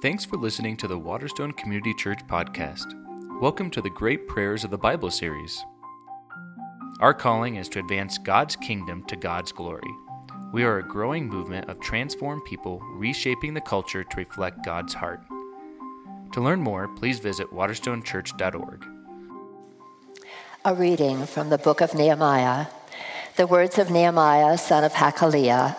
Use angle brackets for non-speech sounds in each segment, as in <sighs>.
Thanks for listening to the Waterstone Community Church podcast. Welcome to the Great Prayers of the Bible series. Our calling is to advance God's kingdom to God's glory. We are a growing movement of transformed people reshaping the culture to reflect God's heart. To learn more, please visit waterstonechurch.org. A reading from the book of Nehemiah. The words of Nehemiah, son of Hachaliah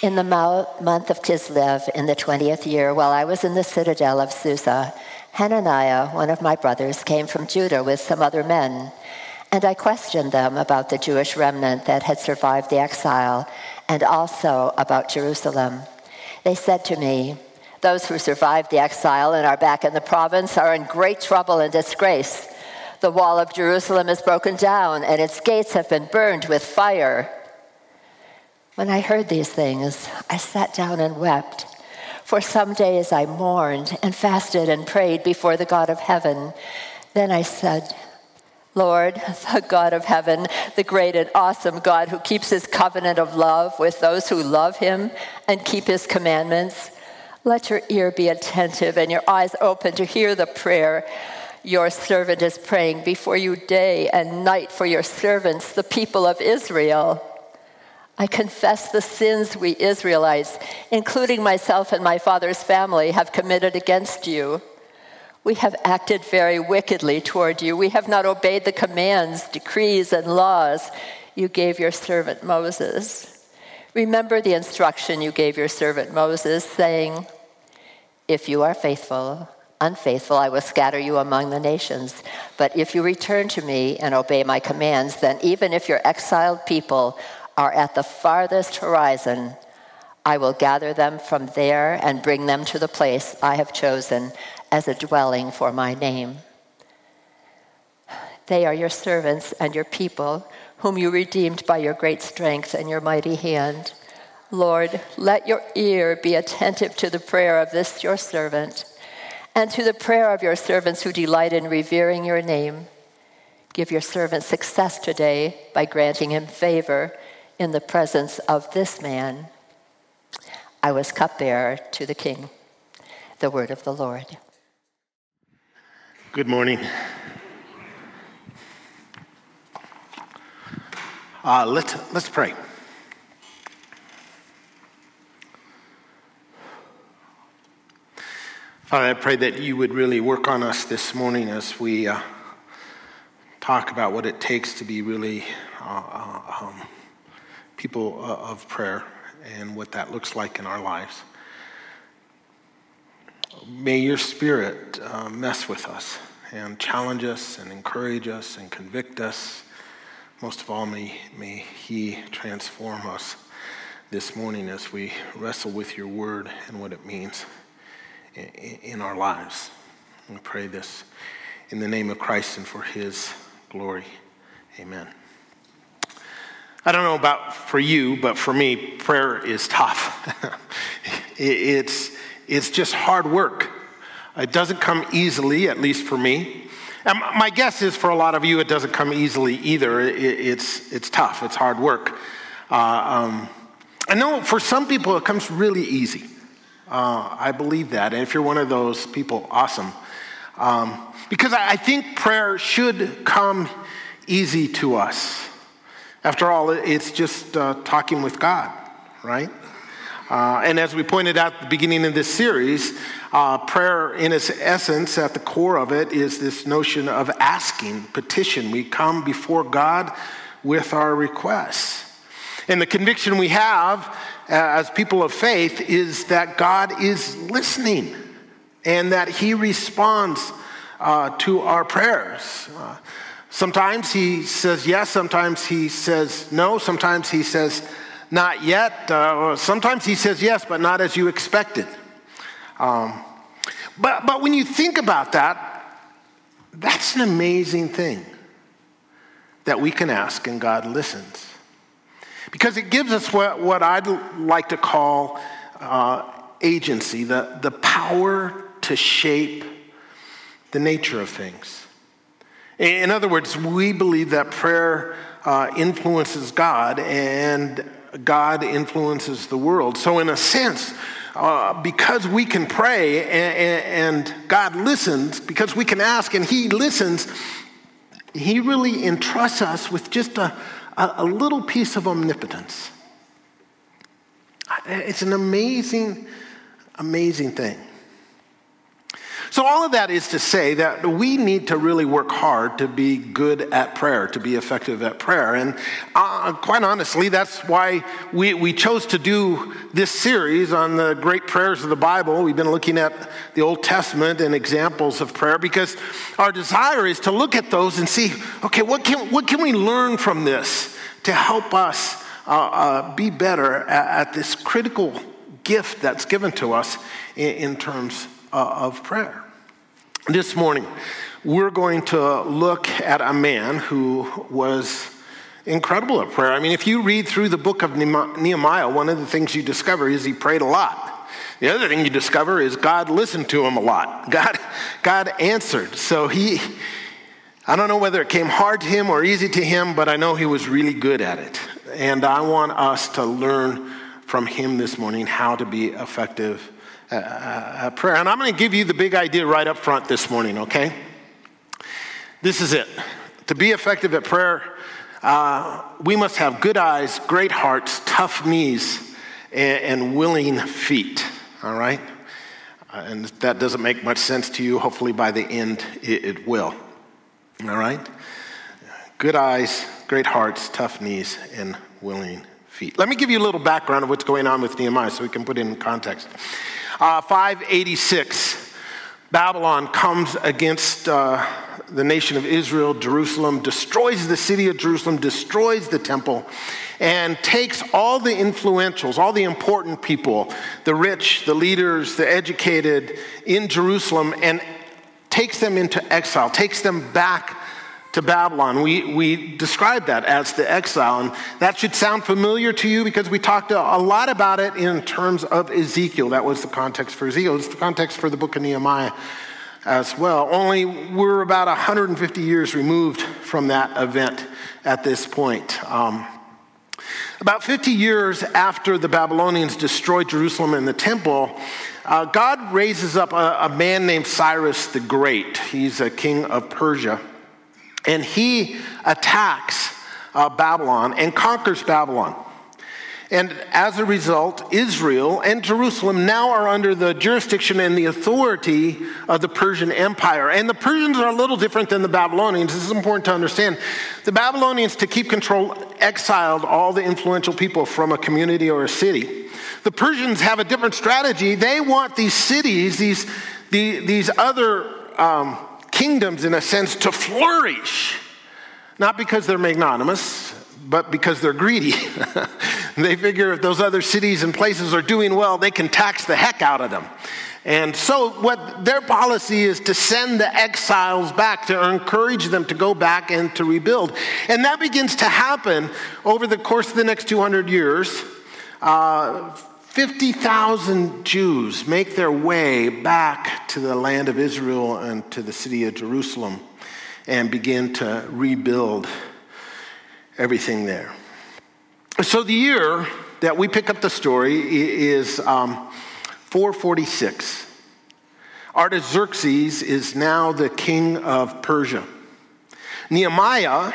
in the month of Kislev, in the 20th year, while I was in the citadel of Susa, Hananiah, one of my brothers, came from Judah with some other men. And I questioned them about the Jewish remnant that had survived the exile and also about Jerusalem. They said to me, Those who survived the exile and are back in the province are in great trouble and disgrace. The wall of Jerusalem is broken down and its gates have been burned with fire. When I heard these things, I sat down and wept. For some days I mourned and fasted and prayed before the God of heaven. Then I said, Lord, the God of heaven, the great and awesome God who keeps his covenant of love with those who love him and keep his commandments, let your ear be attentive and your eyes open to hear the prayer your servant is praying before you day and night for your servants, the people of Israel. I confess the sins we Israelites, including myself and my father's family, have committed against you. We have acted very wickedly toward you. We have not obeyed the commands, decrees, and laws you gave your servant Moses. Remember the instruction you gave your servant Moses, saying, If you are faithful, unfaithful, I will scatter you among the nations. But if you return to me and obey my commands, then even if your exiled people are at the farthest horizon, I will gather them from there and bring them to the place I have chosen as a dwelling for my name. They are your servants and your people, whom you redeemed by your great strength and your mighty hand. Lord, let your ear be attentive to the prayer of this your servant and to the prayer of your servants who delight in revering your name. Give your servant success today by granting him favor in the presence of this man, I was cupbearer to the king. The word of the Lord. Good morning. Uh, let's, let's pray. Father, I pray that you would really work on us this morning as we uh, talk about what it takes to be really uh, uh um, people uh, of prayer and what that looks like in our lives. May your spirit uh, mess with us and challenge us and encourage us and convict us. Most of all, may, may he transform us this morning as we wrestle with your word and what it means in, in our lives. We pray this in the name of Christ and for his glory. Amen. I don't know about for you, but for me, prayer is tough. <laughs> it's, it's just hard work. It doesn't come easily, at least for me. And my guess is for a lot of you, it doesn't come easily either. it's, it's tough, it's hard work. Uh, um, I know for some people it comes really easy. Uh, I believe that. And if you're one of those people, awesome. Um, because I think prayer should come easy to us. After all, it's just uh, talking with God, right? Uh, and as we pointed out at the beginning of this series, uh, prayer, in its essence, at the core of it, is this notion of asking, petition. We come before God with our requests. And the conviction we have uh, as people of faith is that God is listening and that He responds uh, to our prayers. Sometimes he says yes, sometimes he says no, sometimes he says not yet, uh, sometimes he says yes, but not as you expected. Um, but, but when you think about that, that's an amazing thing that we can ask and God listens. Because it gives us what, what I'd like to call uh, agency, the, the power to shape the nature of things. In other words, we believe that prayer uh, influences God and God influences the world. So, in a sense, uh, because we can pray and, and God listens, because we can ask and He listens, He really entrusts us with just a, a, a little piece of omnipotence. It's an amazing, amazing thing. So, all of that is to say that we need to really work hard to be good at prayer, to be effective at prayer. And uh, quite honestly, that's why we, we chose to do this series on the great prayers of the Bible. We've been looking at the Old Testament and examples of prayer because our desire is to look at those and see okay, what can, what can we learn from this to help us uh, uh, be better at, at, this critical gift that's given to us in, in terms Uh, of prayer. This morning, we're going to look at a man who was incredible at prayer. I mean, if you read through the book of Nehemiah, one of the things you discover is he prayed a lot. The other thing you discover is God listened to him a lot. God, God answered. So he, I don't know whether it came hard to him or easy to him, but I know he was really good at it. And I want us to learn from him this morning how to be effective uh, prayer. And I'm going to give you the big idea right up front this morning, okay? This is it. To be effective at prayer, uh, we must have good eyes, great hearts, tough knees, and, and willing feet, all right? Uh, and that doesn't make much sense to you. Hopefully, by the end, it, it will, all right? Good eyes, great hearts, tough knees, and willing feet. Let me give you a little background of what's going on with Nehemiah so we can put it in context. Uh, 586, Babylon comes against uh, the nation of Israel, Jerusalem, destroys the city of Jerusalem, destroys the temple, and takes all the influentials, all the important people, the rich, the leaders, the educated in Jerusalem, and takes them into exile, takes them back to Babylon. We, we describe that as the exile, and that should sound familiar to you because we talked a, lot about it in terms of Ezekiel. That was the context for Ezekiel. It's the context for the book of Nehemiah as well. Only we're about 150 years removed from that event at this point. Um, about 50 years after the Babylonians destroyed Jerusalem and the temple, uh, God raises up a, a man named Cyrus the Great. He's a king of Persia. And he attacks uh, Babylon and conquers Babylon. And as a result, Israel and Jerusalem now are under the jurisdiction and the authority of the Persian Empire. And the Persians are a little different than the Babylonians. This is important to understand. The Babylonians, to keep control, exiled all the influential people from a community or a city. The Persians have a different strategy. They want these cities, these, the, these other um, kingdoms, in a sense, to flourish. Not because they're magnanimous, but because they're greedy. <laughs> they figure if those other cities and places are doing well, they can tax the heck out of them. And so, what their policy is to send the exiles back, to encourage them to go back and to rebuild. And that begins to happen over the course of the next 200 years. Uh, 50,000 Jews make their way back to the land of Israel and to the city of Jerusalem and begin to rebuild everything there. So the year that we pick up the story is um, 446. Artaxerxes is now the king of Persia. Nehemiah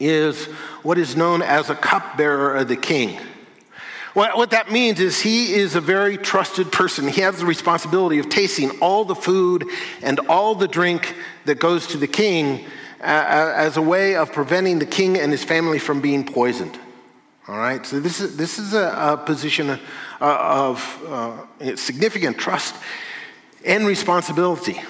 is what is known as a cupbearer of the king. What, what that means is he is a very trusted person. He has the responsibility of tasting all the food and all the drink that goes to the king uh, uh, as a way of preventing the king and his family from being poisoned. All right, so this is, this is a, a position uh, of uh, significant trust and responsibility.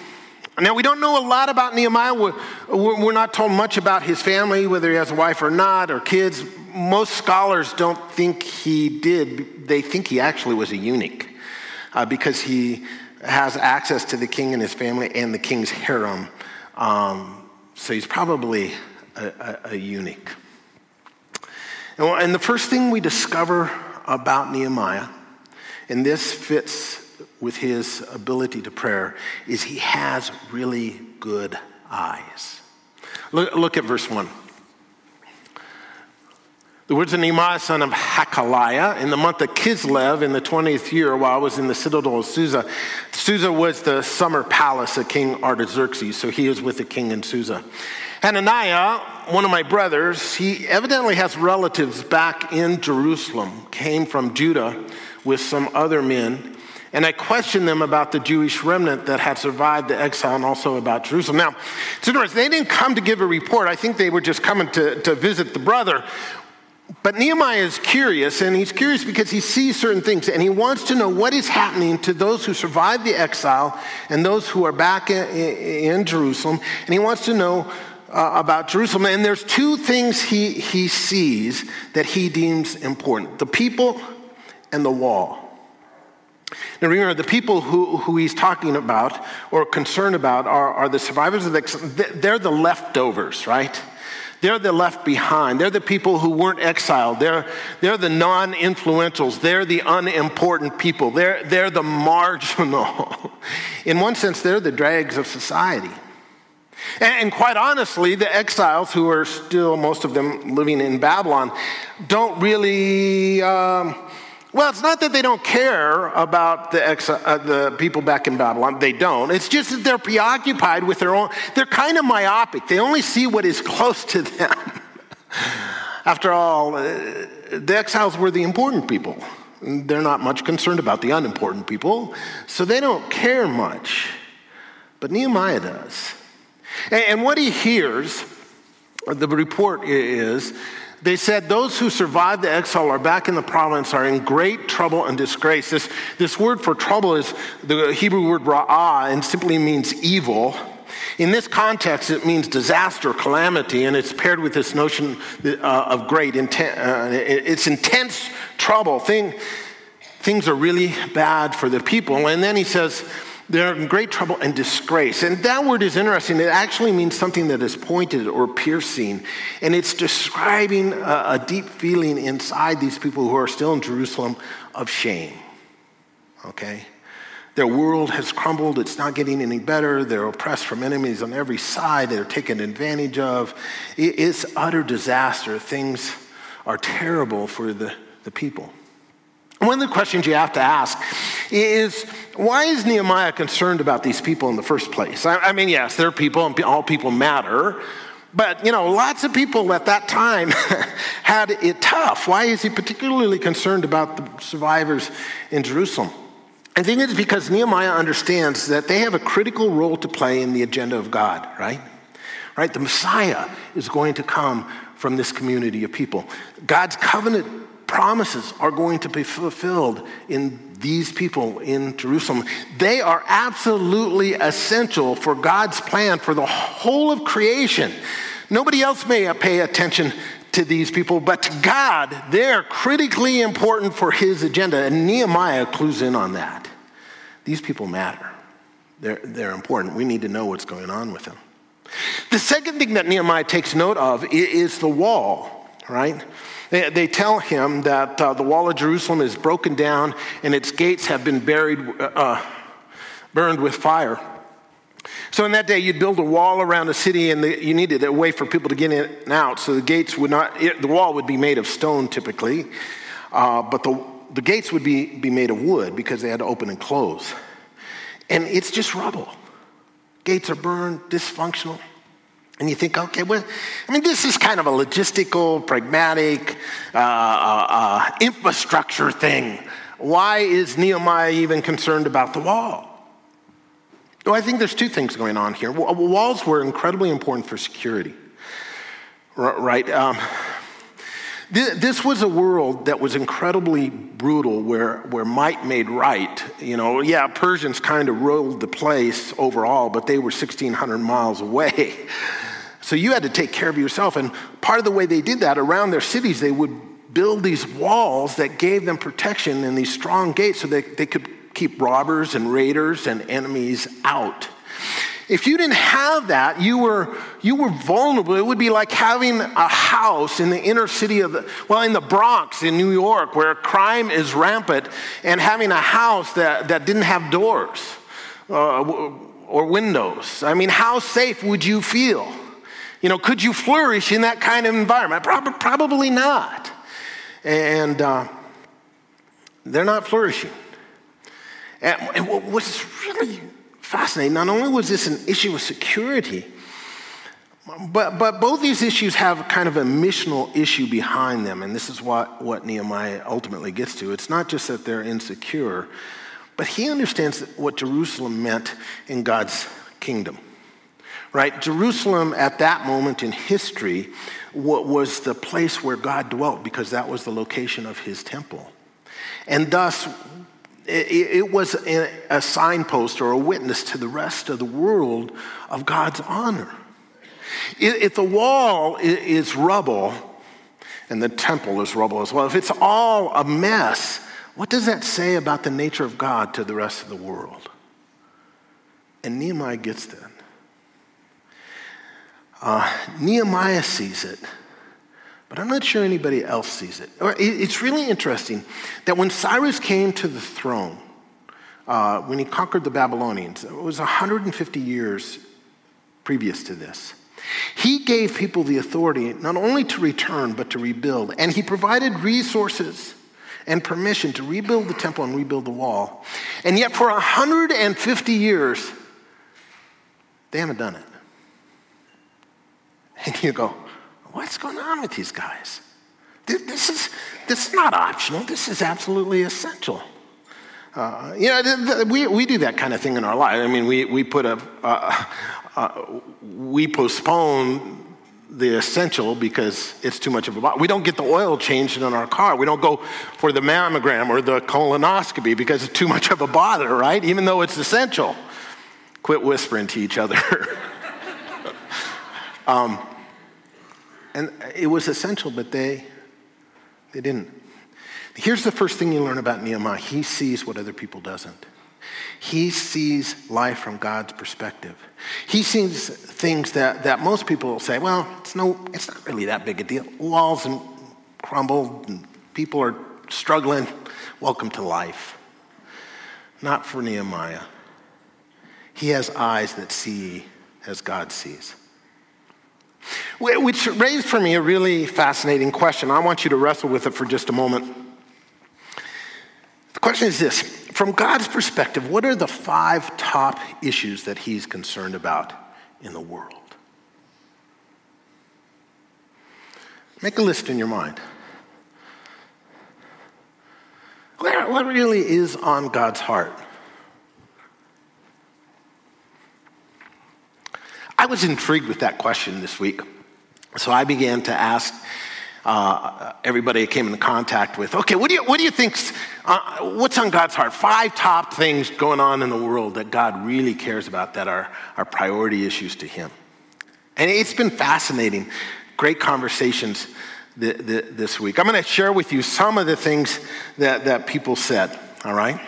Now, we don't know a lot about Nehemiah. We're, not told much about his family, whether he has a wife or not, or kids most scholars don't think he did. They think he actually was a eunuch uh, because he has access to the king and his family and the king's harem. Um, so he's probably a, a, a eunuch. And the first thing we discover about Nehemiah, and this fits with his ability to prayer, is he has really good eyes. Look, look at verse 1. The words of Nehemiah, son of Hakaliah, in the month of Kislev in the 20th year, while I was in the citadel of Susa. Susa was the summer palace of King Artaxerxes, so he is with the king in Susa. Hananiah, one of my brothers, he evidently has relatives back in Jerusalem, came from Judah with some other men. And I questioned them about the Jewish remnant that had survived the exile and also about Jerusalem. Now, it's interesting, they didn't come to give a report. I think they were just coming to, to visit the brother. But Nehemiah is curious, and he's curious because he sees certain things, and he wants to know what is happening to those who survived the exile and those who are back in, in Jerusalem. And he wants to know uh, about Jerusalem. And there's two things he, he sees that he deems important the people and the wall. Now remember, the people who, who he's talking about or concerned about are, are the survivors of the. They're the leftovers, right? They're the left behind. They're the people who weren't exiled. They're, they're the non influentials. They're the unimportant people. They're, they're the marginal. <laughs> In one sense, they're the drags of society. And, and quite honestly, the exiles, who are still, most of them living in Babylon, don't really. Um, well, it's not that they don't care about the, ex- uh, the people back in Babylon. They don't. It's just that they're preoccupied with their own. They're kind of myopic. They only see what is close to them. <laughs> After all, uh, the exiles were the important people. They're not much concerned about the unimportant people, so they don't care much. But Nehemiah does. And, and what he hears, the report is, they said those who survived the exile are back in the province are in great trouble and disgrace. This, this word for trouble is the Hebrew word ra'ah and simply means evil. In this context, it means disaster, calamity, and it's paired with this notion uh, of great, inten- uh, it's intense trouble. Thing, things are really bad for the people. And then he says, they're in great trouble and disgrace. And that word is interesting. It actually means something that is pointed or piercing. And it's describing a, a deep feeling inside these people who are still in Jerusalem of shame. Okay? Their world has crumbled. It's not getting any better. They're oppressed from enemies on every side. They're taken advantage of. It's utter disaster. Things are terrible for the, the people. One of the questions you have to ask is why is Nehemiah concerned about these people in the first place? I, I mean, yes, they're people and all people matter, but you know, lots of people at that time <laughs> had it tough. Why is he particularly concerned about the survivors in Jerusalem? I think it's because Nehemiah understands that they have a critical role to play in the agenda of God, right? Right? The Messiah is going to come from this community of people. God's covenant promises are going to be fulfilled in these people in Jerusalem. They are absolutely essential for God's plan for the whole of creation. Nobody else may pay attention to these people, but to God, they're critically important for his agenda. And Nehemiah clues in on that. These people matter, they're, they're important. We need to know what's going on with them. The second thing that Nehemiah takes note of is the wall, right? They, they tell him that uh, the wall of Jerusalem is broken down and its gates have been buried, uh, uh, burned with fire. So in that day, you'd build a wall around a city, and the, you needed a way for people to get in and out. So the gates would not, it, the wall would be made of stone typically, uh, but the, the gates would be, be made of wood because they had to open and close. And it's just rubble. Gates are burned, dysfunctional. And you think, okay, well, I mean, this is kind of a logistical, pragmatic, uh, uh, uh, infrastructure thing. Why is Nehemiah even concerned about the wall? Well, I think there's two things going on here. Walls were incredibly important for security, right? Um, this was a world that was incredibly brutal where, where might made right. You know, yeah, Persians kind of ruled the place overall, but they were 1,600 miles away. <laughs> So you had to take care of yourself. And part of the way they did that around their cities, they would build these walls that gave them protection and these strong gates so that they could keep robbers and raiders and enemies out. If you didn't have that, you were, you were vulnerable. It would be like having a house in the inner city of the, well, in the Bronx in New York, where crime is rampant, and having a house that, that didn't have doors uh, or windows. I mean, how safe would you feel? You know, could you flourish in that kind of environment? Probably not. And uh, they're not flourishing. And what's really fascinating, not only was this an issue of security, but, but both these issues have kind of a missional issue behind them, and this is what, what Nehemiah ultimately gets to. It's not just that they're insecure, but he understands what Jerusalem meant in God's kingdom. Right? Jerusalem at that moment in history was the place where God dwelt because that was the location of his temple. And thus, it was a signpost or a witness to the rest of the world of God's honor. If the wall is rubble and the temple is rubble as well, if it's all a mess, what does that say about the nature of God to the rest of the world? And Nehemiah gets that. Uh, Nehemiah sees it, but I'm not sure anybody else sees it. It's really interesting that when Cyrus came to the throne, uh, when he conquered the Babylonians, it was 150 years previous to this. He gave people the authority not only to return, but to rebuild. And he provided resources and permission to rebuild the temple and rebuild the wall. And yet, for 150 years, they haven't done it. <laughs> And you go, what's going on with these guys? This is, this is not optional, this is absolutely essential. Uh, you know, we, we do that kind of thing in our life. I mean, we, we put a, uh, uh, we postpone the essential because it's too much of a bother. We don't get the oil changed in our car. We don't go for the mammogram or the colonoscopy because it's too much of a bother, right? Even though it's essential. Quit whispering to each other. <laughs> um, and it was essential, but they, they didn't. Here's the first thing you learn about Nehemiah he sees what other people doesn't. He sees life from God's perspective. He sees things that, that most people will say, well, it's, no, it's not really that big a deal. Walls and crumbled, and people are struggling. Welcome to life. Not for Nehemiah. He has eyes that see as God sees. Which raised for me a really fascinating question. I want you to wrestle with it for just a moment. The question is this From God's perspective, what are the five top issues that He's concerned about in the world? Make a list in your mind. What really is on God's heart? I was intrigued with that question this week. So I began to ask uh, everybody I came into contact with, okay, what do you, what do you think, uh, what's on God's heart? Five top things going on in the world that God really cares about that are, are priority issues to Him. And it's been fascinating. Great conversations th- th- this week. I'm going to share with you some of the things that, that people said, all right?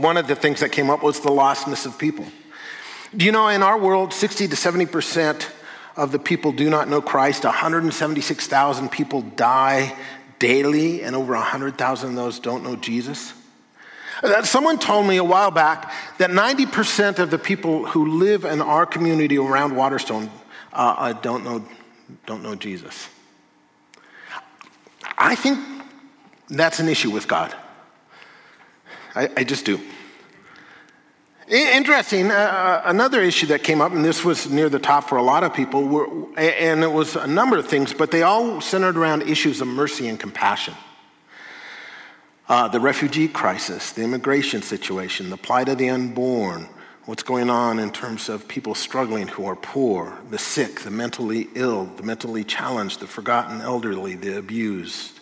One of the things that came up was the lostness of people. Do you know in our world, 60 to 70% of the people do not know Christ. 176,000 people die daily, and over 100,000 of those don't know Jesus. Uh, someone told me a while back that 90% of the people who live in our community around Waterstone uh, uh, don't, know, don't know Jesus. I think that's an issue with God. I, I just do. Interesting, uh, uh, another issue that came up, and this was near the top for a lot of people, were, and it was a number of things, but they all centered around issues of mercy and compassion. Uh, the refugee crisis, the immigration situation, the plight of the unborn, what's going on in terms of people struggling who are poor, the sick, the mentally ill, the mentally challenged, the forgotten elderly, the abused.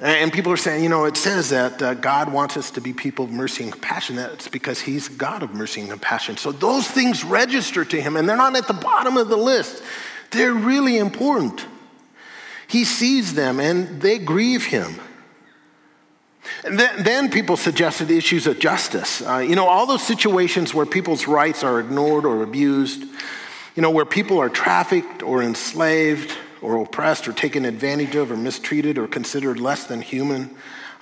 And people are saying, you know, it says that uh, God wants us to be people of mercy and compassion. That's because He's God of mercy and compassion. So those things register to Him, and they're not at the bottom of the list. They're really important. He sees them, and they grieve Him. Then, then people suggested issues of justice. Uh, you know, all those situations where people's rights are ignored or abused, you know, where people are trafficked or enslaved or oppressed or taken advantage of or mistreated or considered less than human,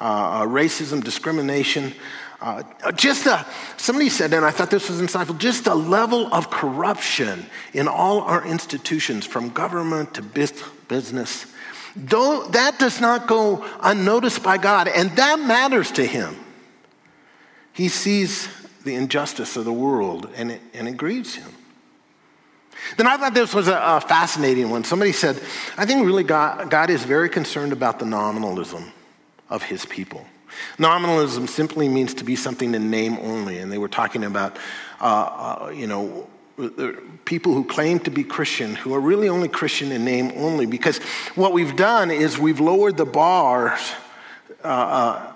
uh, uh, racism, discrimination. Uh, just a, somebody said, and I thought this was insightful, just a level of corruption in all our institutions, from government to business, that does not go unnoticed by God, and that matters to him. He sees the injustice of the world, and it, and it grieves him. Then I thought this was a, a fascinating one. Somebody said, I think really God, God is very concerned about the nominalism of his people. Nominalism simply means to be something in name only, and they were talking about, uh, uh, you know, people who claim to be Christian who are really only Christian in name only, because what we've done is we've lowered the bars uh, uh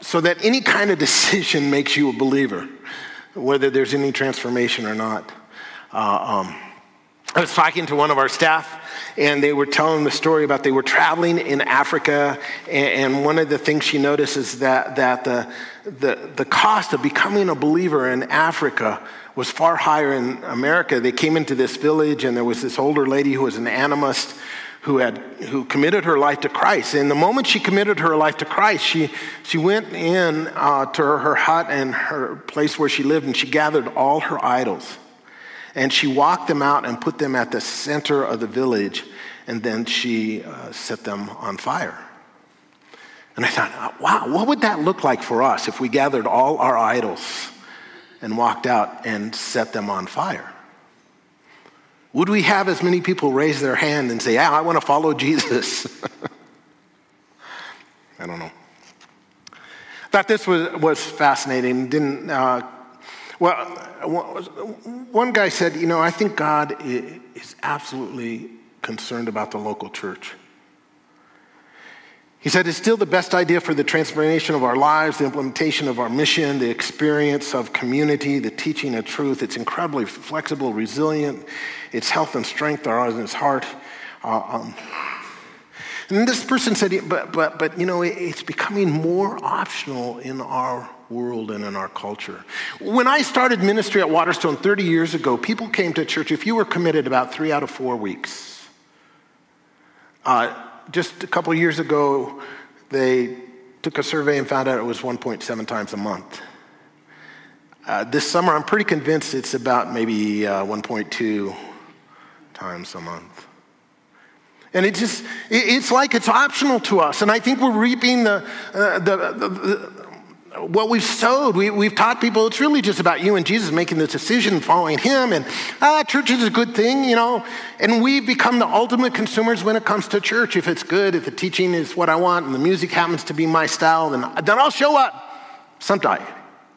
so that any kind of decision makes you a believer, whether there's any transformation or not. Uh, um, I was talking to one of our staff, and they were telling the story about they were traveling in Africa, and, and one of the things she noticed is that, that the, the, the cost of becoming a believer in Africa was far higher in America. They came into this village, and there was this older lady who was an animist who had who committed her life to Christ. And the moment she committed her life to Christ, she she went in uh, to her, her hut and her place where she lived, and she gathered all her idols. And she walked them out and put them at the center of the village, and then she uh, set them on fire. And I thought, wow, what would that look like for us if we gathered all our idols and walked out and set them on fire? Would we have as many people raise their hand and say, Yeah, I want to follow Jesus? <laughs> I don't know. Thought this was, was fascinating. Didn't, uh, well, one guy said, You know, I think God is absolutely concerned about the local church. He said, It's still the best idea for the transformation of our lives, the implementation of our mission, the experience of community, the teaching of truth. It's incredibly flexible, resilient. Its health and strength are in its heart. Uh, um, and this person said, but, but, but you know, it's becoming more optional in our world and in our culture. When I started ministry at Waterstone 30 years ago, people came to church if you were committed about three out of four weeks. Uh, just a couple years ago, they took a survey and found out it was 1.7 times a month. Uh, this summer, I'm pretty convinced it's about maybe uh, 1.2 times a month. And it just, it's like it's optional to us. And I think we're reaping the, uh, the, the what we've sowed. We, have taught people it's really just about you and Jesus making the decision, following Him, and ah, church is a good thing, you know. And we've become the ultimate consumers when it comes to church. If it's good, if the teaching is what I want, and the music happens to be my style, then, then I'll show up sometime,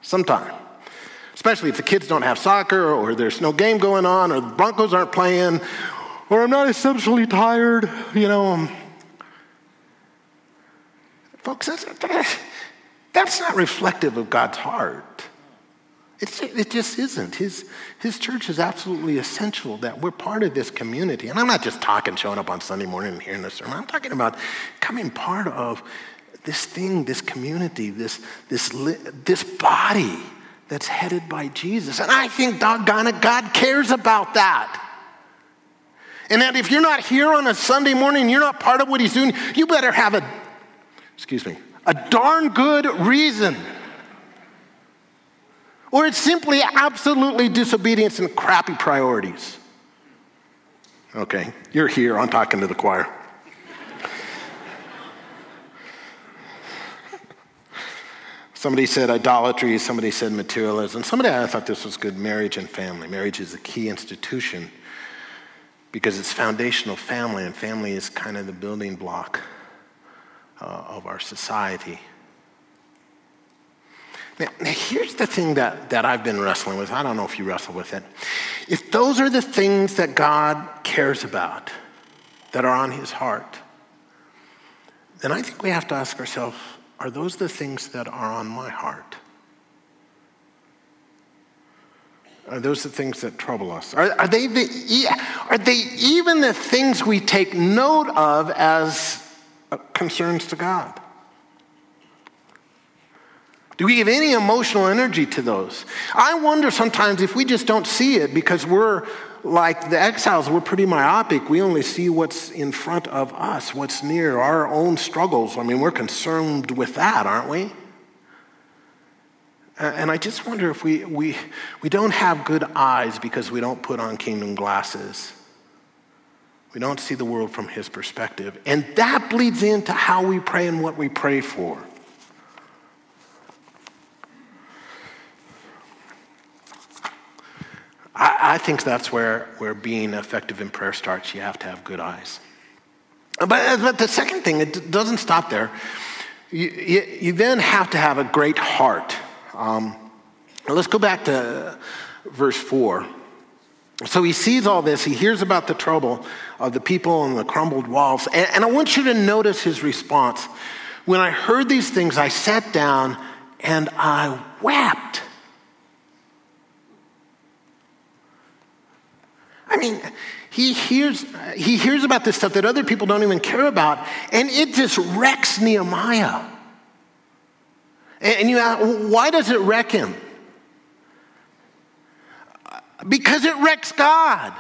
sometime. Especially if the kids don't have soccer, or there's no game going on, or the Broncos aren't playing, or I'm not essentially tired, you know. Folks, that's, that's not reflective of God's heart. It's, it just isn't. His, his church is absolutely essential that we're part of this community. And I'm not just talking, showing up on Sunday morning and hearing the sermon. I'm talking about coming part of this thing, this community, this, this, this body that's headed by Jesus. And I think, doggone it, God cares about that. And that if you're not here on a Sunday morning, you're not part of what He's doing, you better have a, excuse me, a darn good reason. Or it's simply absolutely disobedience and crappy priorities. Okay, you're here, I'm talking to the choir. Somebody said idolatry, somebody said materialism. Somebody, I thought this was good marriage and family. Marriage is a key institution because it's foundational family, and family is kind of the building block uh, of our society. Now, now, here's the thing that, that I've been wrestling with. I don't know if you wrestle with it. If those are the things that God cares about, that are on his heart, then I think we have to ask ourselves are those the things that are on my heart? Are those the things that trouble us? Are, are, they the, are they even the things we take note of as Uh, concerns to God? Do we give any emotional energy to those? I wonder sometimes if we just don't see it because we're like the exiles, we're pretty myopic. We only see what's in front of us, what's near, our own struggles. I mean, we're concerned with that, aren't we? And I just wonder if we, we, we don't have good eyes because we don't put on kingdom glasses. We don't see the world from his perspective. And that bleeds into how we pray and what we pray for. I, I think that's where, where being effective in prayer starts. You have to have good eyes. But, but the second thing, it doesn't stop there. You, you, you then have to have a great heart. Um, let's go back to verse 4. So he sees all this, he hears about the trouble of the people and the crumbled walls. And, and I want you to notice his response. When I heard these things, I sat down and I wept. I mean, he hears, he hears about this stuff that other people don't even care about, and it just wrecks Nehemiah. And, and you ask, why does it wreck him? Because it wrecks God.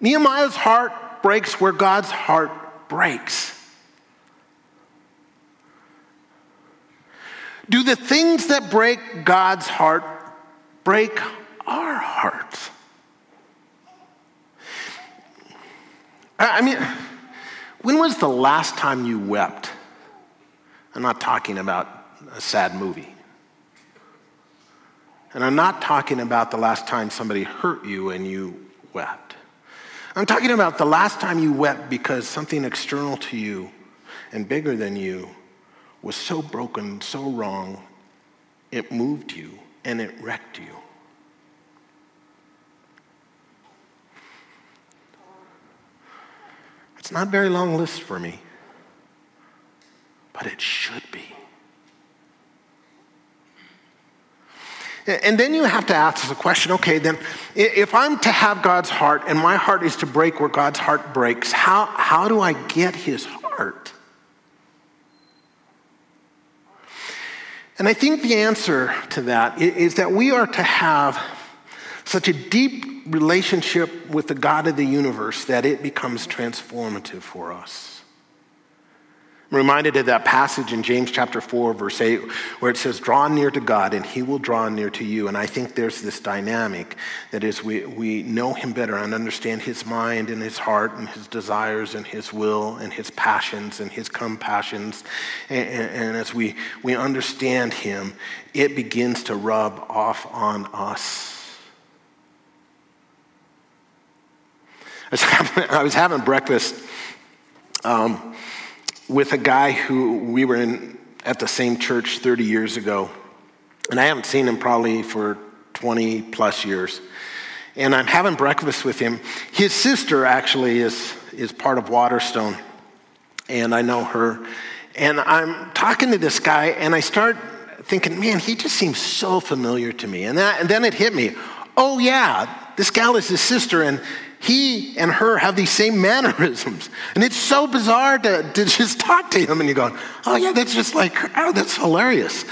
Nehemiah's heart breaks where God's heart breaks. Do the things that break God's heart break our hearts? I mean, when was the last time you wept? I'm not talking about a sad movie. And I'm not talking about the last time somebody hurt you and you wept. I'm talking about the last time you wept because something external to you and bigger than you was so broken, so wrong, it moved you and it wrecked you. It's not a very long list for me, but it should be. And then you have to ask the question okay, then if I'm to have God's heart and my heart is to break where God's heart breaks, how, how do I get his heart? And I think the answer to that is that we are to have such a deep relationship with the God of the universe that it becomes transformative for us. I'm reminded of that passage in James chapter 4, verse 8, where it says, Draw near to God and he will draw near to you. And I think there's this dynamic that is, we, we know him better and understand his mind and his heart and his desires and his will and his passions and his compassions. And, and, and as we, we understand him, it begins to rub off on us. I was having, I was having breakfast um, with a guy who we were in at the same church 30 years ago. And I haven't seen him probably for 20 plus years. And I'm having breakfast with him. His sister actually is, is part of Waterstone, and I know her. And I'm talking to this guy, and I start thinking, man, he just seems so familiar to me. And, that, and then it hit me oh, yeah, this gal is his sister, and he and her have these same mannerisms. And it's so bizarre to, to just talk to him and you're going, oh, yeah, that's just like, oh, that's hilarious,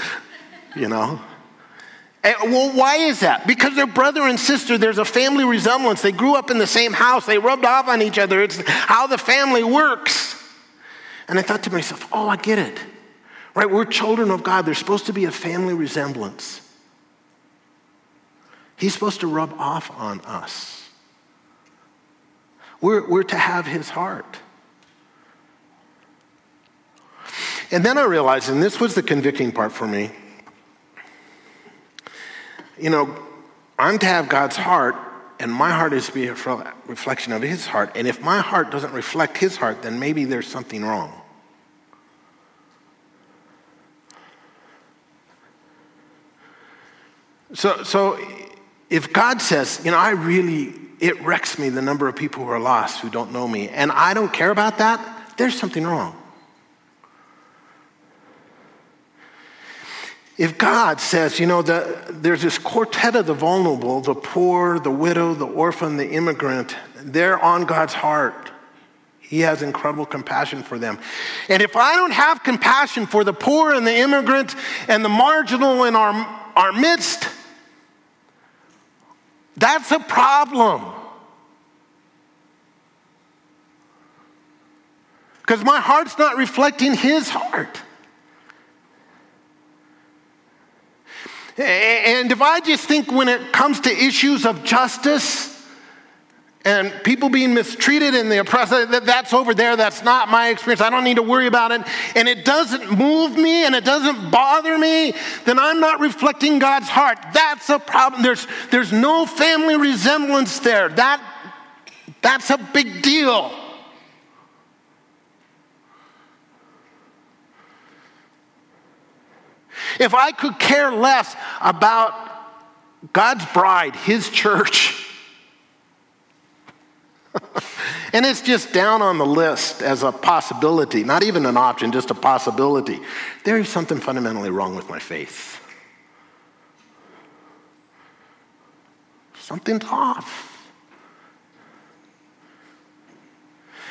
you know? And, well, why is that? Because they're brother and sister. There's a family resemblance. They grew up in the same house. They rubbed off on each other. It's how the family works. And I thought to myself, oh, I get it. Right? We're children of God. There's supposed to be a family resemblance. He's supposed to rub off on us. We're, we're to have his heart. And then I realized, and this was the convicting part for me, you know, I'm to have God's heart, and my heart is to be a reflection of his heart. And if my heart doesn't reflect his heart, then maybe there's something wrong. So, so if God says, you know, I really, it wrecks me the number of people who are lost who don't know me, and I don't care about that, there's something wrong. If God says, you know, the, there's this quartet of the vulnerable, the poor, the widow, the orphan, the immigrant, they're on God's heart. He has incredible compassion for them. And if I don't have compassion for the poor and the immigrant and the marginal in our, our midst, that's a problem. Because my heart's not reflecting his heart. And if I just think when it comes to issues of justice and people being mistreated and the oppressed, that's over there. That's not my experience. I don't need to worry about it. And it doesn't move me and it doesn't bother me, then I'm not reflecting God's heart. That's a problem. There's, there's no family resemblance there. That, that's a big deal. If I could care less about God's bride, His church, <laughs> and it's just down on the list as a possibility, not even an option, just a possibility. There is something fundamentally wrong with my faith. Something's off.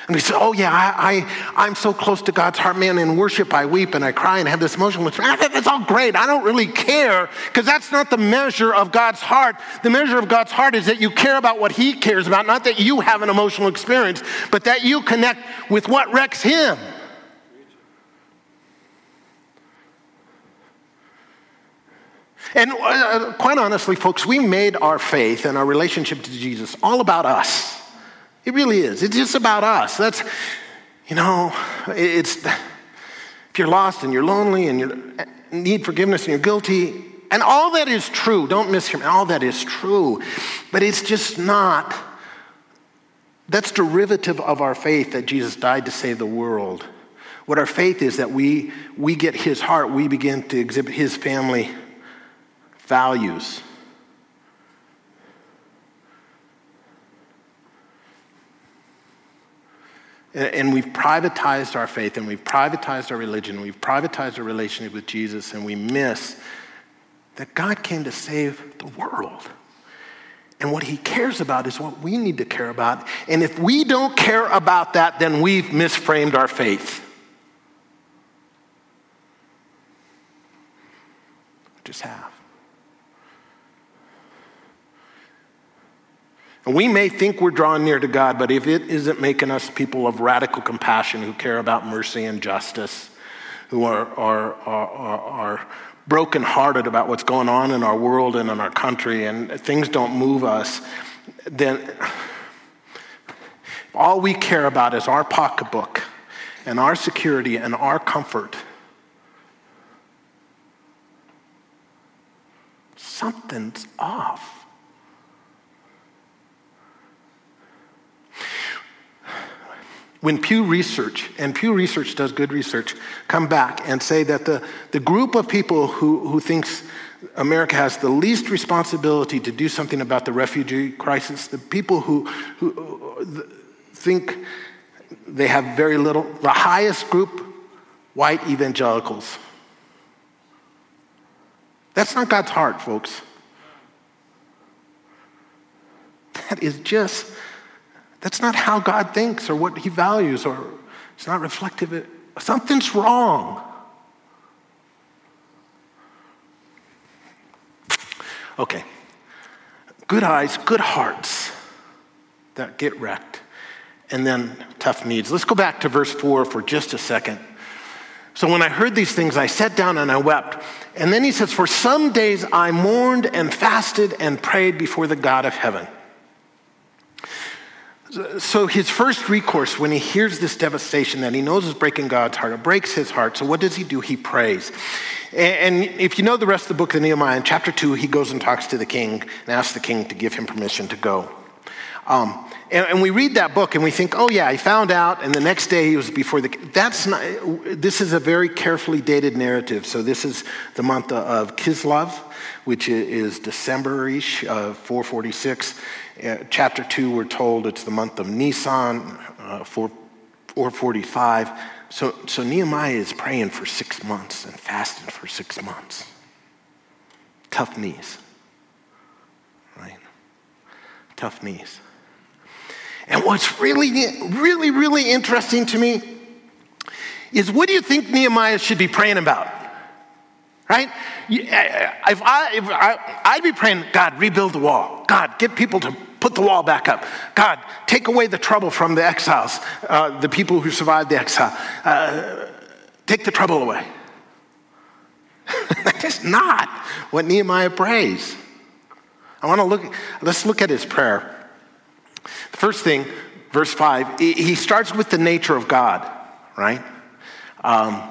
And we say, oh, yeah, I, I, am so close to God's heart, man. In worship, I weep and I cry and have this emotional response. That's all great. I don't really care because that's not the measure of God's heart. The measure of God's heart is that you care about what He cares about, not that you have an emotional experience, but that you connect with what wrecks Him. And uh, quite honestly, folks, we made our faith and our relationship to Jesus all about us. It really is. It's just about us. That's, you know, it's, if you're lost and you're lonely and you need forgiveness and you're guilty, and all that is true, don't miss him, all that is true, but it's just not, that's derivative of our faith that Jesus died to save the world. What our faith is that we, we get his heart, we begin to exhibit his family values. And we've privatized our faith and we've privatized our religion, we've privatized our relationship with Jesus, and we miss that God came to save the world. And what he cares about is what we need to care about. And if we don't care about that, then we've misframed our faith. Just have. And we may think we're drawing near to God, but if it isn't making us people of radical compassion who care about mercy and justice, who are, are, are, are brokenhearted about what's going on in our world and in our country, and things don't move us, then all we care about is our pocketbook and our security and our comfort. Something's off. When Pew Research, and Pew Research does good research, come back and say that the, the group of people who, who thinks America has the least responsibility to do something about the refugee crisis, the people who, who think they have very little, the highest group, white evangelicals. That's not God's heart, folks. That is just that's not how God thinks or what he values, or it's not reflective. Something's wrong. Okay. Good eyes, good hearts that get wrecked. And then tough needs. Let's go back to verse 4 for just a second. So when I heard these things, I sat down and I wept. And then he says, For some days I mourned and fasted and prayed before the God of heaven. So his first recourse when he hears this devastation that he knows is breaking God's heart, it breaks his heart. So what does he do? He prays. And if you know the rest of the book of Nehemiah, in chapter 2, he goes and talks to the king and asks the king to give him permission to go. Um, and, and, we read that book and we think, oh yeah, he found out, and the next day he was before the. That's not. This is a very carefully dated narrative. So this is the month of Kislev, which is December-ish, uh, 446. Uh, chapter 2, we're told it's the month of Nisan, uh, 445. So, so Nehemiah is praying for six months and fasting for six months. Tough knees, right? Tough knees. And what's really, really, really interesting to me is what do you think Nehemiah should be praying about? Right? If I, if I, I'd be praying, God, rebuild the wall. God, get people to put the wall back up. God, take away the trouble from the exiles, uh, the people who survived the exile. Uh, take the trouble away. <laughs> that is not what Nehemiah prays. I want to look, let's look at his prayer. The first thing, verse 5, he starts with the nature of God, right? Um,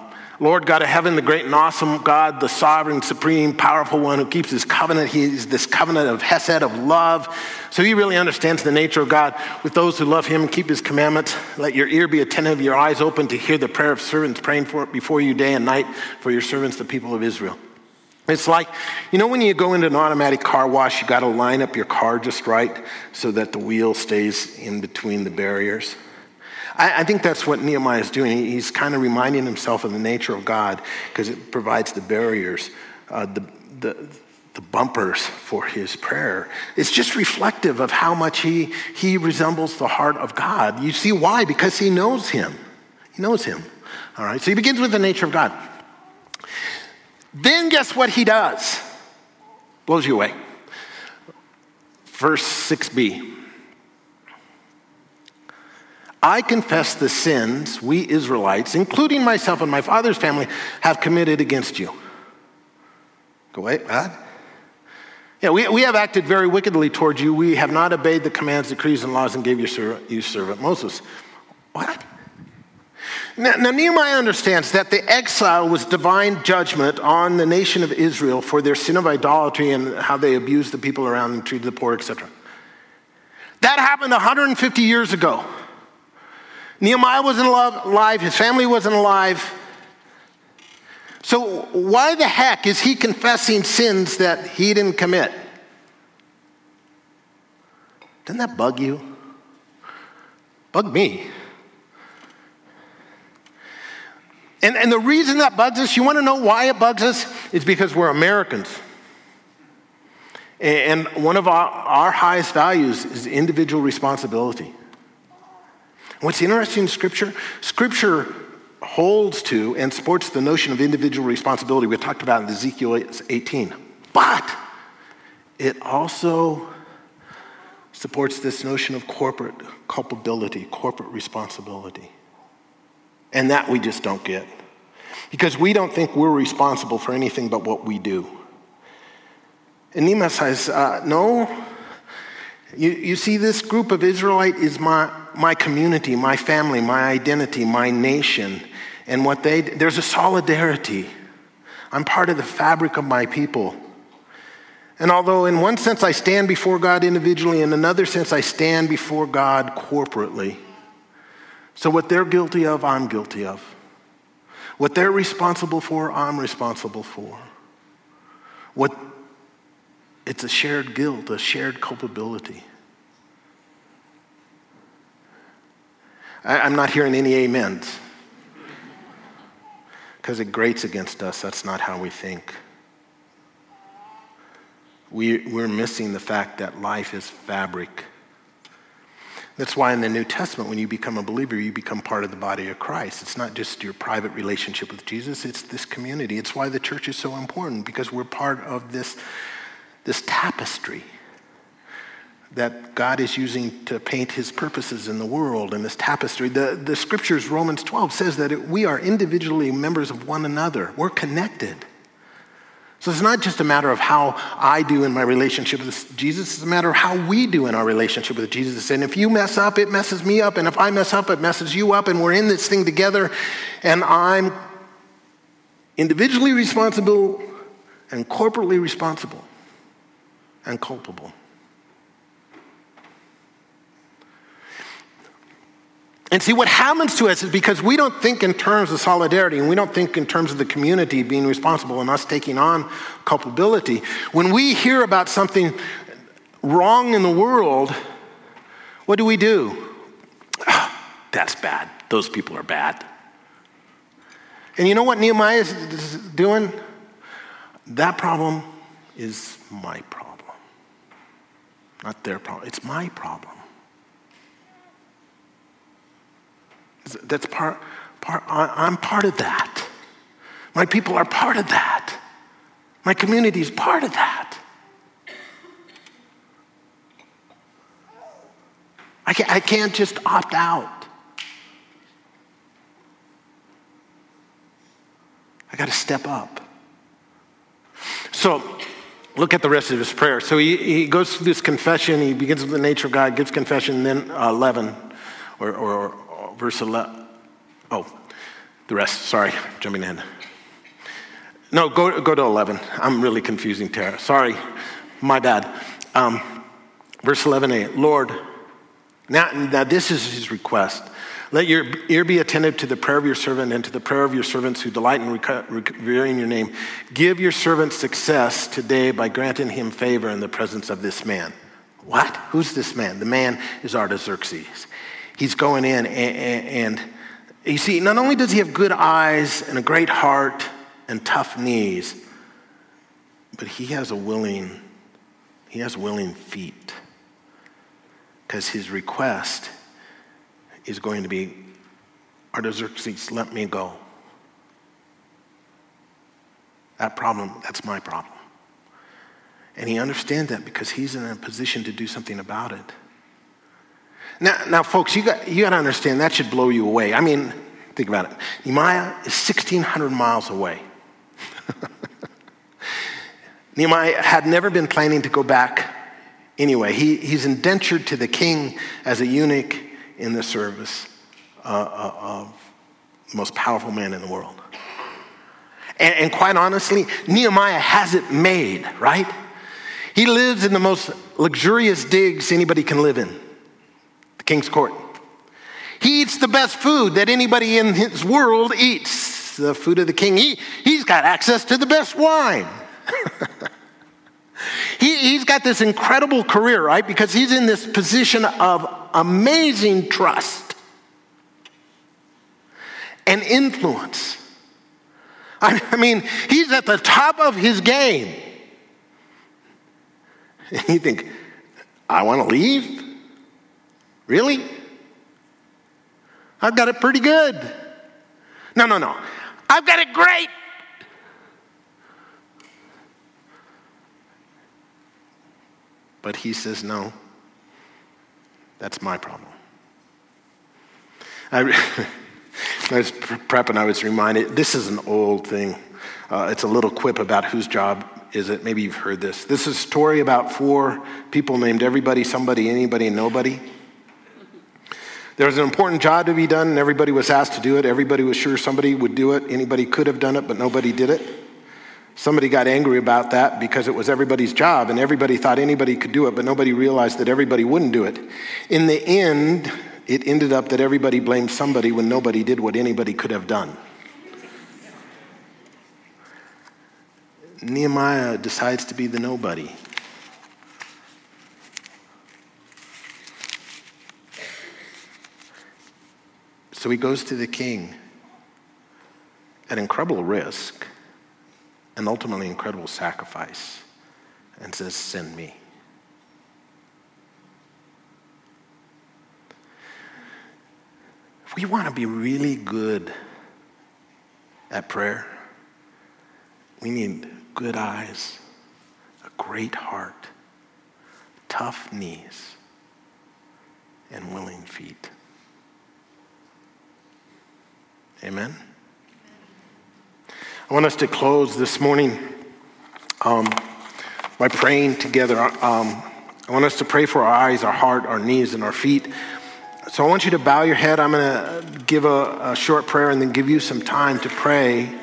Lord God of heaven, the great and awesome God, the sovereign, supreme, powerful one who keeps his covenant. He's this covenant of Hesed, of love. So he really understands the nature of God. With those who love him and keep his commandments, let your ear be attentive, your eyes open to hear the prayer of servants praying for it before you day and night for your servants, the people of Israel. It's like, you know, when you go into an automatic car wash, you got to line up your car just right so that the wheel stays in between the barriers. I, I think that's what Nehemiah is doing. He's kind of reminding himself of the nature of God because it provides the barriers, uh, the, the, the bumpers for his prayer. It's just reflective of how much he, he resembles the heart of God. You see why? Because he knows him. He knows him. All right, so he begins with the nature of God. Then guess what he does? Blows you away. Verse 6b. I confess the sins we Israelites, including myself and my father's family, have committed against you. Go away, what? Yeah, we, we have acted very wickedly towards you. We have not obeyed the commands, decrees, and laws and gave your servant, you servant Moses. What? Now, now, Nehemiah understands that the exile was divine judgment on the nation of Israel for their sin of idolatry and how they abused the people around them, treated the poor, etc. That happened 150 years ago. Nehemiah wasn't alive, his family wasn't alive. So, why the heck is he confessing sins that he didn't commit? Doesn't that bug you? Bug me. And, and the reason that bugs us, you want to know why it bugs us? Is because we're Americans. And one of our, our highest values is individual responsibility. What's interesting in Scripture? Scripture holds to and supports the notion of individual responsibility we talked about in Ezekiel 18. But it also supports this notion of corporate culpability, corporate responsibility. And that we just don't get. Because we don't think we're responsible for anything but what we do. And Nehemiah says, uh, no, you, you see, this group of Israelite is my, my community, my family, my identity, my nation. And what they, there's a solidarity. I'm part of the fabric of my people. And although, in one sense, I stand before God individually, in another sense, I stand before God corporately. So, what they're guilty of, I'm guilty of. What they're responsible for, I'm responsible for. What it's a shared guilt, a shared culpability. I, I'm not hearing any amens because it grates against us. That's not how we think. We, we're missing the fact that life is fabric. That's why in the New Testament, when you become a believer, you become part of the body of Christ. It's not just your private relationship with Jesus, it's this community. It's why the church is so important, because we're part of this this tapestry that God is using to paint his purposes in the world and this tapestry. The, the scriptures, Romans 12, says that it, we are individually members of one another. We're connected. So it's not just a matter of how I do in my relationship with Jesus, it's a matter of how we do in our relationship with Jesus. And if you mess up, it messes me up. And if I mess up, it messes you up. And we're in this thing together. And I'm individually responsible and corporately responsible and culpable. And see, what happens to us is because we don't think in terms of solidarity and we don't think in terms of the community being responsible and us taking on culpability. When we hear about something wrong in the world, what do we do? Oh, <sighs> that's bad. Those people are bad. And you know what Nehemiah is doing? That problem is my problem. Not their problem. It's my problem. That's part, part I'm part of that. My people are part of that. My community is part of that. I can't, I can't just opt out. I got to step up. So, look at the rest of his prayer. So he, he goes through this confession. He begins with the nature of God, gives confession, then uh, 11, or, or, or verse 11. Oh, the rest. Sorry, jumping in. No, go, go to 11. I'm really confusing Tara. Sorry, my bad. Um, verse 11a Lord, now, now this is his request. Let your ear be attentive to the prayer of your servant and to the prayer of your servants who delight in revering your name. Give your servant success today by granting him favor in the presence of this man. What? Who's this man? The man is Artaxerxes. He's going in, and, and, and you see, not only does he have good eyes and a great heart and tough knees, but he has a willing, he has willing feet. Because his request is going to be Artaxerxes, let me go. That problem, that's my problem. And he understands that because he's in a position to do something about it. Now, now folks, you got, you got to understand that should blow you away. I mean, think about it. Nehemiah is 1,600 miles away. <laughs> Nehemiah had never been planning to go back anyway. He, he's indentured to the king as a eunuch in the service uh, uh, of the most powerful man in the world. And, and quite honestly, Nehemiah has it made, right? He lives in the most luxurious digs anybody can live in, the king's court. He eats the best food that anybody in his world eats, the food of the king. He, he's got access to the best wine. <laughs> he, he's got this incredible career, right? Because he's in this position of amazing trust and influence. I, I mean, he's at the top of his game. And <laughs> you think, I want to leave? Really? I've got it pretty good. No, no, no. I've got it great. But he says, no, that's my problem. I, <laughs> I was prepping, I was reminded this is an old thing. Uh, it's a little quip about whose job is it. Maybe you've heard this. This is a story about four people named everybody, somebody, anybody, nobody. There was an important job to be done, and everybody was asked to do it. Everybody was sure somebody would do it. Anybody could have done it, but nobody did it. Somebody got angry about that because it was everybody's job and everybody thought anybody could do it, but nobody realized that everybody wouldn't do it. In the end, it ended up that everybody blamed somebody when nobody did what anybody could have done. Nehemiah decides to be the nobody. So he goes to the king at incredible risk and ultimately incredible sacrifice and says, Send me. If we want to be really good at prayer, we need good eyes, a great heart, tough knees, and willing feet. Amen? I want us to close this morning um, by praying together. Um, I want us to pray for our eyes, our heart, our knees, and our feet. So I want you to bow your head. I'm going to give a, a short prayer and then give you some time to pray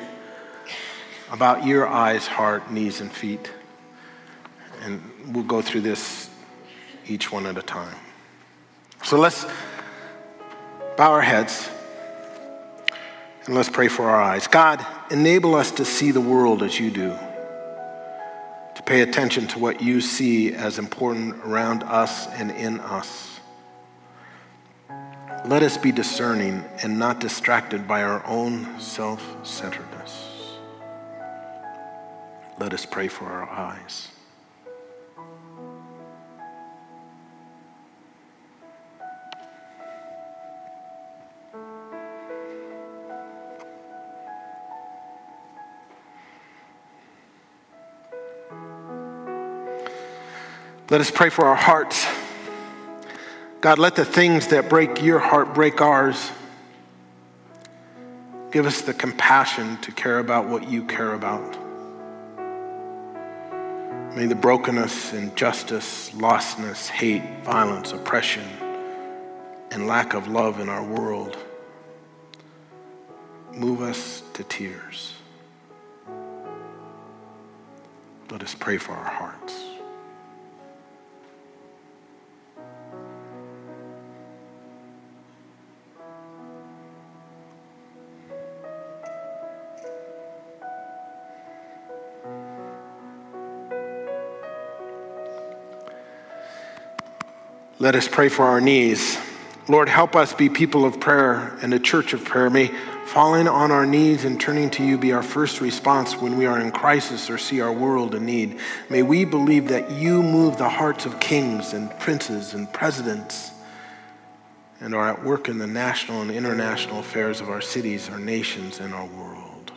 about your eyes, heart, knees, and feet. And we'll go through this each one at a time. So let's bow our heads. And let's pray for our eyes. God, enable us to see the world as you do, to pay attention to what you see as important around us and in us. Let us be discerning and not distracted by our own self centeredness. Let us pray for our eyes. Let us pray for our hearts. God, let the things that break your heart break ours. Give us the compassion to care about what you care about. May the brokenness, injustice, lostness, hate, violence, oppression, and lack of love in our world move us to tears. Let us pray for our hearts. Let us pray for our knees. Lord, help us be people of prayer and a church of prayer. May falling on our knees and turning to you be our first response when we are in crisis or see our world in need. May we believe that you move the hearts of kings and princes and presidents and are at work in the national and international affairs of our cities, our nations, and our world.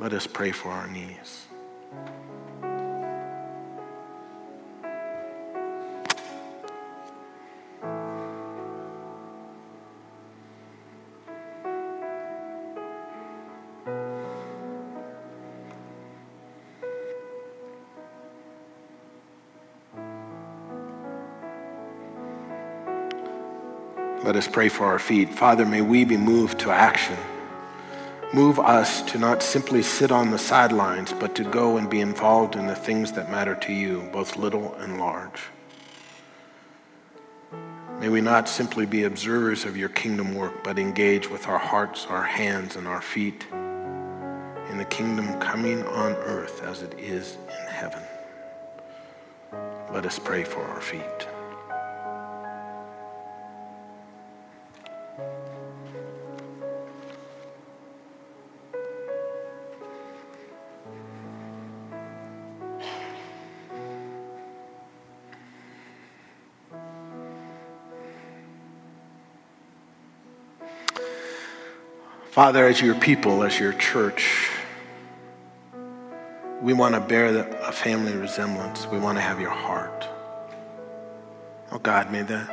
Let us pray for our knees. Pray for our feet. Father, may we be moved to action. Move us to not simply sit on the sidelines, but to go and be involved in the things that matter to you, both little and large. May we not simply be observers of your kingdom work, but engage with our hearts, our hands, and our feet in the kingdom coming on earth as it is in heaven. Let us pray for our feet. Father, as your people, as your church, we want to bear a family resemblance. We want to have your heart. Oh God, may the,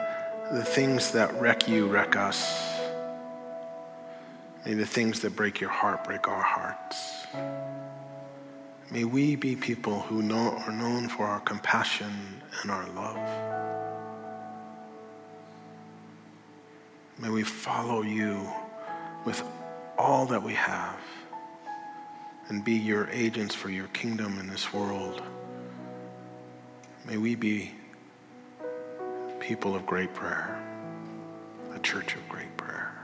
the things that wreck you wreck us. May the things that break your heart break our hearts. May we be people who know, are known for our compassion and our love. May we follow you with all that we have and be your agents for your kingdom in this world. May we be people of great prayer, a church of great prayer.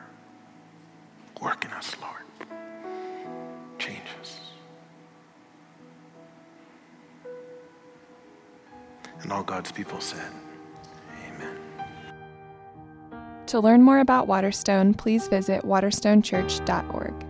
Work in us, Lord. Change us. And all God's people said, To learn more about Waterstone, please visit waterstonechurch.org.